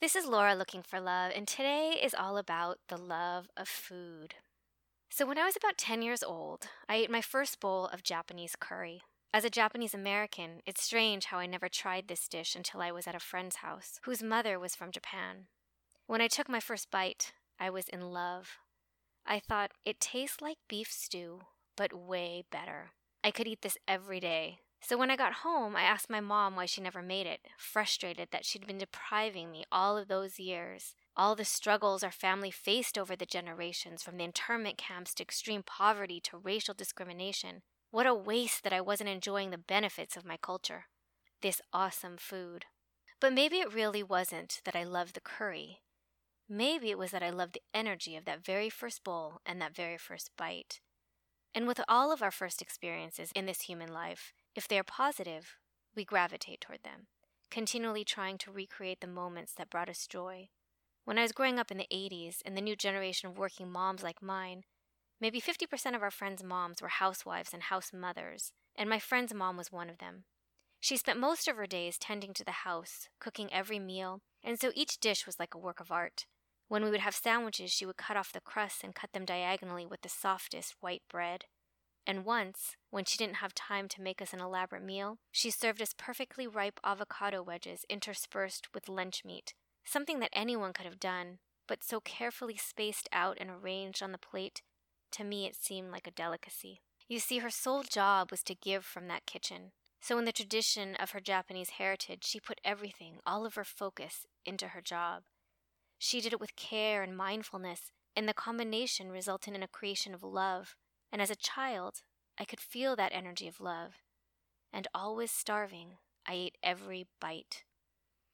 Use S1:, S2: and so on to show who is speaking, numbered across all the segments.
S1: This is Laura looking for love, and today is all about the love of food. So, when I was about 10 years old, I ate my first bowl of Japanese curry. As a Japanese American, it's strange how I never tried this dish until I was at a friend's house, whose mother was from Japan. When I took my first bite, I was in love. I thought, it tastes like beef stew, but way better. I could eat this every day. So when I got home, I asked my mom why she never made it, frustrated that she'd been depriving me all of those years. All the struggles our family faced over the generations, from the internment camps to extreme poverty to racial discrimination. What a waste that I wasn't enjoying the benefits of my culture. This awesome food. But maybe it really wasn't that I loved the curry. Maybe it was that I loved the energy of that very first bowl and that very first bite. And with all of our first experiences in this human life, if they are positive, we gravitate toward them, continually trying to recreate the moments that brought us joy. When I was growing up in the 80s and the new generation of working moms like mine, maybe 50% of our friends' moms were housewives and house mothers, and my friend's mom was one of them. She spent most of her days tending to the house, cooking every meal, and so each dish was like a work of art. When we would have sandwiches, she would cut off the crusts and cut them diagonally with the softest white bread. And once, when she didn't have time to make us an elaborate meal, she served us perfectly ripe avocado wedges interspersed with lunch meat, something that anyone could have done, but so carefully spaced out and arranged on the plate, to me it seemed like a delicacy. You see, her sole job was to give from that kitchen. So, in the tradition of her Japanese heritage, she put everything, all of her focus, into her job. She did it with care and mindfulness, and the combination resulted in a creation of love. And as a child, I could feel that energy of love. And always starving, I ate every bite.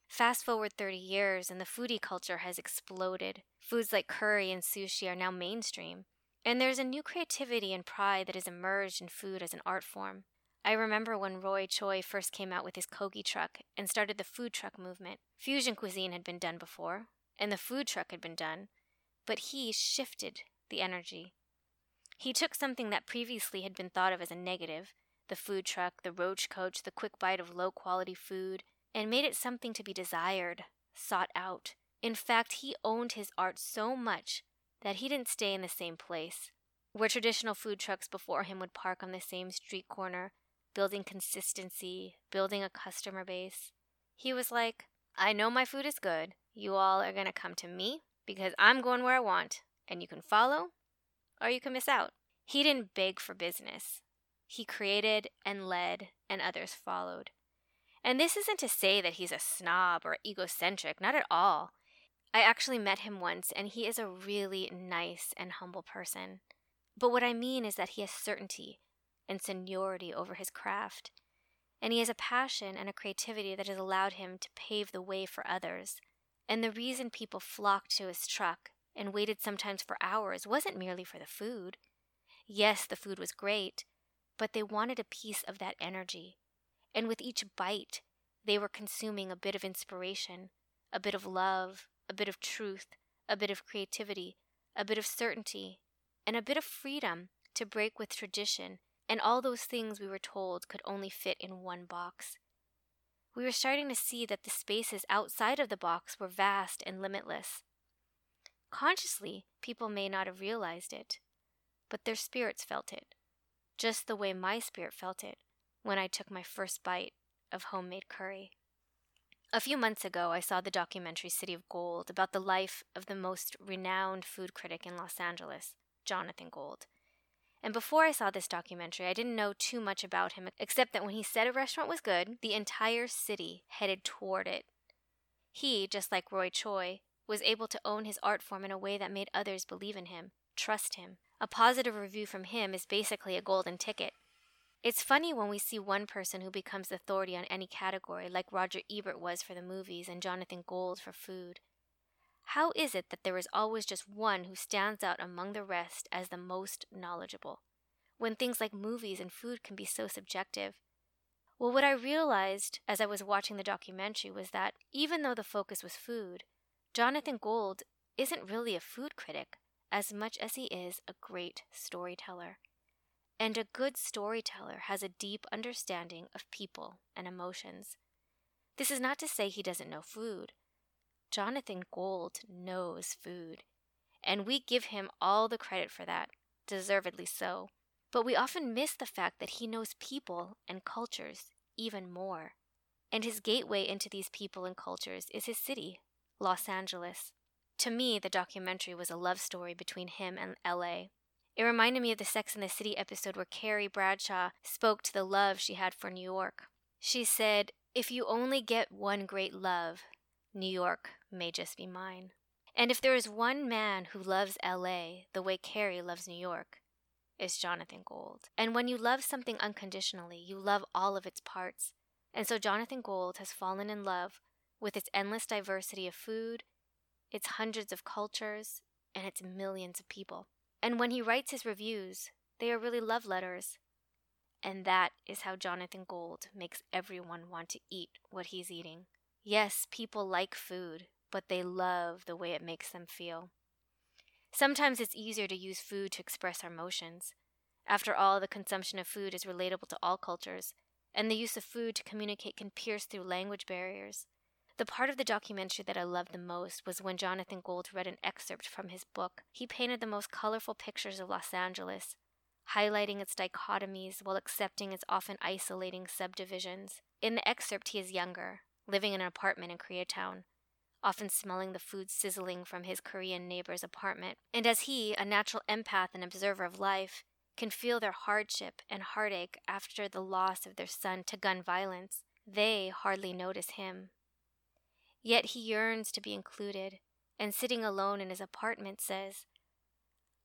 S1: Fast forward 30 years, and the foodie culture has exploded. Foods like curry and sushi are now mainstream. And there's a new creativity and pride that has emerged in food as an art form. I remember when Roy Choi first came out with his Kogi truck and started the food truck movement. Fusion cuisine had been done before, and the food truck had been done, but he shifted the energy. He took something that previously had been thought of as a negative the food truck, the roach coach, the quick bite of low quality food and made it something to be desired, sought out. In fact, he owned his art so much that he didn't stay in the same place. Where traditional food trucks before him would park on the same street corner, building consistency, building a customer base, he was like, I know my food is good, you all are going to come to me because I'm going where I want, and you can follow or you can miss out. He didn't beg for business. He created and led, and others followed. And this isn't to say that he's a snob or egocentric, not at all. I actually met him once, and he is a really nice and humble person. But what I mean is that he has certainty and seniority over his craft, and he has a passion and a creativity that has allowed him to pave the way for others. And the reason people flock to his truck and waited sometimes for hours wasn't merely for the food. Yes, the food was great, but they wanted a piece of that energy. And with each bite, they were consuming a bit of inspiration, a bit of love, a bit of truth, a bit of creativity, a bit of certainty, and a bit of freedom to break with tradition and all those things we were told could only fit in one box we were starting to see that the spaces outside of the box were vast and limitless. Consciously, people may not have realized it, but their spirits felt it, just the way my spirit felt it when I took my first bite of homemade curry. A few months ago, I saw the documentary City of Gold about the life of the most renowned food critic in Los Angeles, Jonathan Gold. And before I saw this documentary, I didn't know too much about him, except that when he said a restaurant was good, the entire city headed toward it. He, just like Roy Choi, was able to own his art form in a way that made others believe in him, trust him. A positive review from him is basically a golden ticket. It's funny when we see one person who becomes authority on any category, like Roger Ebert was for the movies and Jonathan Gold for food. How is it that there is always just one who stands out among the rest as the most knowledgeable, when things like movies and food can be so subjective? Well, what I realized as I was watching the documentary was that even though the focus was food, Jonathan Gold isn't really a food critic as much as he is a great storyteller. And a good storyteller has a deep understanding of people and emotions. This is not to say he doesn't know food, Jonathan Gold knows food, and we give him all the credit for that, deservedly so. But we often miss the fact that he knows people and cultures even more. And his gateway into these people and cultures is his city, Los Angeles. To me, the documentary was a love story between him and LA. It reminded me of the Sex and the City episode where Carrie Bradshaw spoke to the love she had for New York. She said, If you only get one great love, New York may just be mine. And if there is one man who loves LA the way Carrie loves New York, it's Jonathan Gold. And when you love something unconditionally, you love all of its parts. And so Jonathan Gold has fallen in love with its endless diversity of food, its hundreds of cultures, and its millions of people. And when he writes his reviews, they are really love letters. And that is how Jonathan Gold makes everyone want to eat what he's eating. Yes, people like food, but they love the way it makes them feel. Sometimes it's easier to use food to express our emotions. After all, the consumption of food is relatable to all cultures, and the use of food to communicate can pierce through language barriers. The part of the documentary that I loved the most was when Jonathan Gold read an excerpt from his book. He painted the most colorful pictures of Los Angeles, highlighting its dichotomies while accepting its often isolating subdivisions. In the excerpt, he is younger, living in an apartment in Koreatown, often smelling the food sizzling from his Korean neighbor's apartment. And as he, a natural empath and observer of life, can feel their hardship and heartache after the loss of their son to gun violence, they hardly notice him. Yet he yearns to be included, and sitting alone in his apartment says,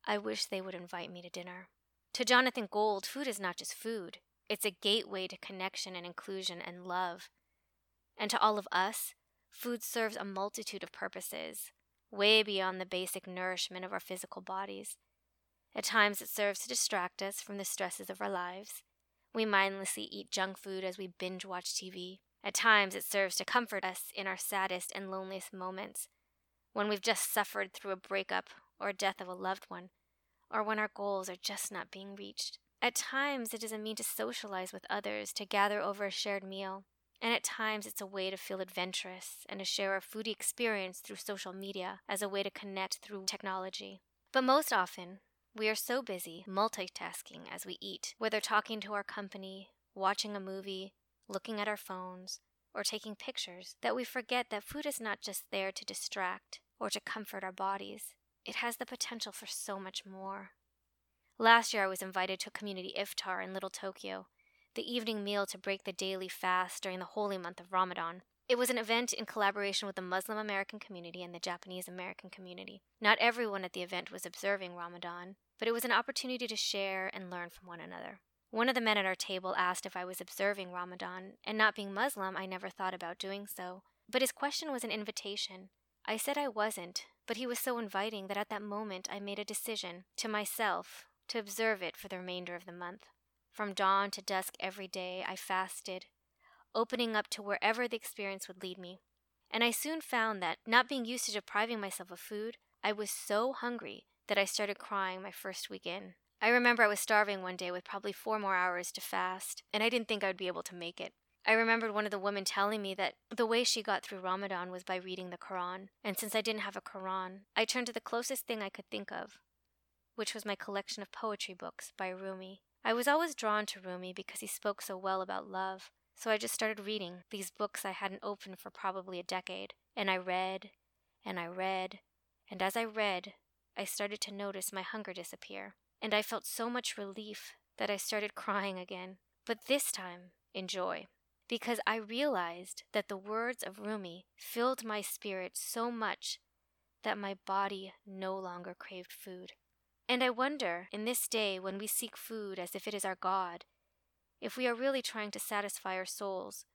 S1: I wish they would invite me to dinner. To Jonathan Gold, food is not just food, it's a gateway to connection and inclusion and love. And to all of us, Food serves a multitude of purposes, way beyond the basic nourishment of our physical bodies. At times, it serves to distract us from the stresses of our lives. We mindlessly eat junk food as we binge watch TV. At times, it serves to comfort us in our saddest and loneliest moments, when we've just suffered through a breakup or death of a loved one, or when our goals are just not being reached. At times, it is a mean to socialize with others, to gather over a shared meal, and at times, it's a way to feel adventurous and to share a foodie experience through social media as a way to connect through technology. But most often, we are so busy multitasking as we eat, whether talking to our company, watching a movie, looking at our phones, or taking pictures, that we forget that food is not just there to distract or to comfort our bodies. It has the potential for so much more. Last year, I was invited to a community iftar in Little Tokyo, the evening meal to break the daily fast during the holy month of Ramadan. It was an event in collaboration with the Muslim American community and the Japanese American community. Not everyone at the event was observing Ramadan, but it was an opportunity to share and learn from one another. One of the men at our table asked if I was observing Ramadan, and not being Muslim, I never thought about doing so. But his question was an invitation. I said I wasn't, but he was so inviting that at that moment I made a decision to myself to observe it for the remainder of the month. From dawn to dusk every day, I fasted, opening up to wherever the experience would lead me. And I soon found that, not being used to depriving myself of food, I was so hungry that I started crying my first week in. I remember I was starving one day with probably four more hours to fast, and I didn't think I would be able to make it. I remembered one of the women telling me that the way she got through Ramadan was by reading the Quran, and since I didn't have a Quran, I turned to the closest thing I could think of, which was my collection of poetry books by Rumi. I was always drawn to Rumi because he spoke so well about love, so I just started reading these books I hadn't opened for probably a decade. And I read, and I read, and as I read, I started to notice my hunger disappear. And I felt so much relief that I started crying again, but this time in joy, because I realized that the words of Rumi filled my spirit so much that my body no longer craved food. And I wonder, in this day when we seek food as if it is our God, if we are really trying to satisfy our souls,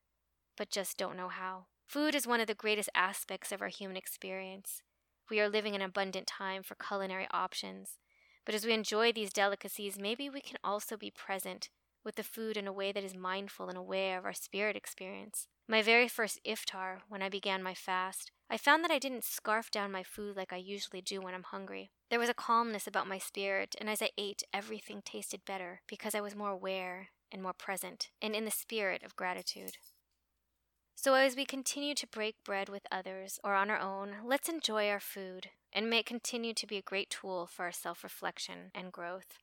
S1: but just don't know how. Food is one of the greatest aspects of our human experience. We are living in abundant time for culinary options, but as we enjoy these delicacies, maybe we can also be present with the food in a way that is mindful and aware of our spirit experience. My very first iftar, when I began my fast, I found that I didn't scarf down my food like I usually do when I'm hungry. There was a calmness about my spirit, and as I ate, everything tasted better because I was more aware and more present, and in the spirit of gratitude. So, as we continue to break bread with others or on our own, let's enjoy our food and may it continue to be a great tool for our self reflection and growth.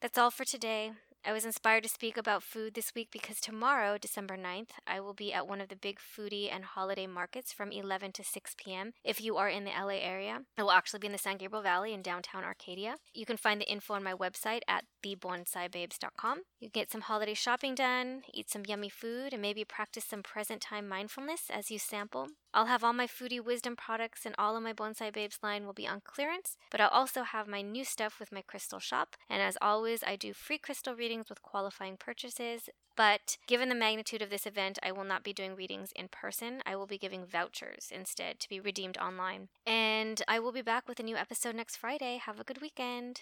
S1: That's all for today. I was inspired to speak about food this week because tomorrow, December 9th, I will be at one of the big foodie and holiday markets from 11 to 6 p.m. If you are in the LA area, I will actually be in the San Gabriel Valley in downtown Arcadia. You can find the info on my website at thebonsaibabes.com. You can get some holiday shopping done, eat some yummy food, and maybe practice some present time mindfulness as you sample. I'll have all my foodie wisdom products and all of my Bonsai Babes line will be on clearance, but I'll also have my new stuff with my crystal shop. And as always, I do free crystal readings with qualifying purchases. But given the magnitude of this event, I will not be doing readings in person. I will be giving vouchers instead to be redeemed online. And I will be back with a new episode next Friday. Have a good weekend.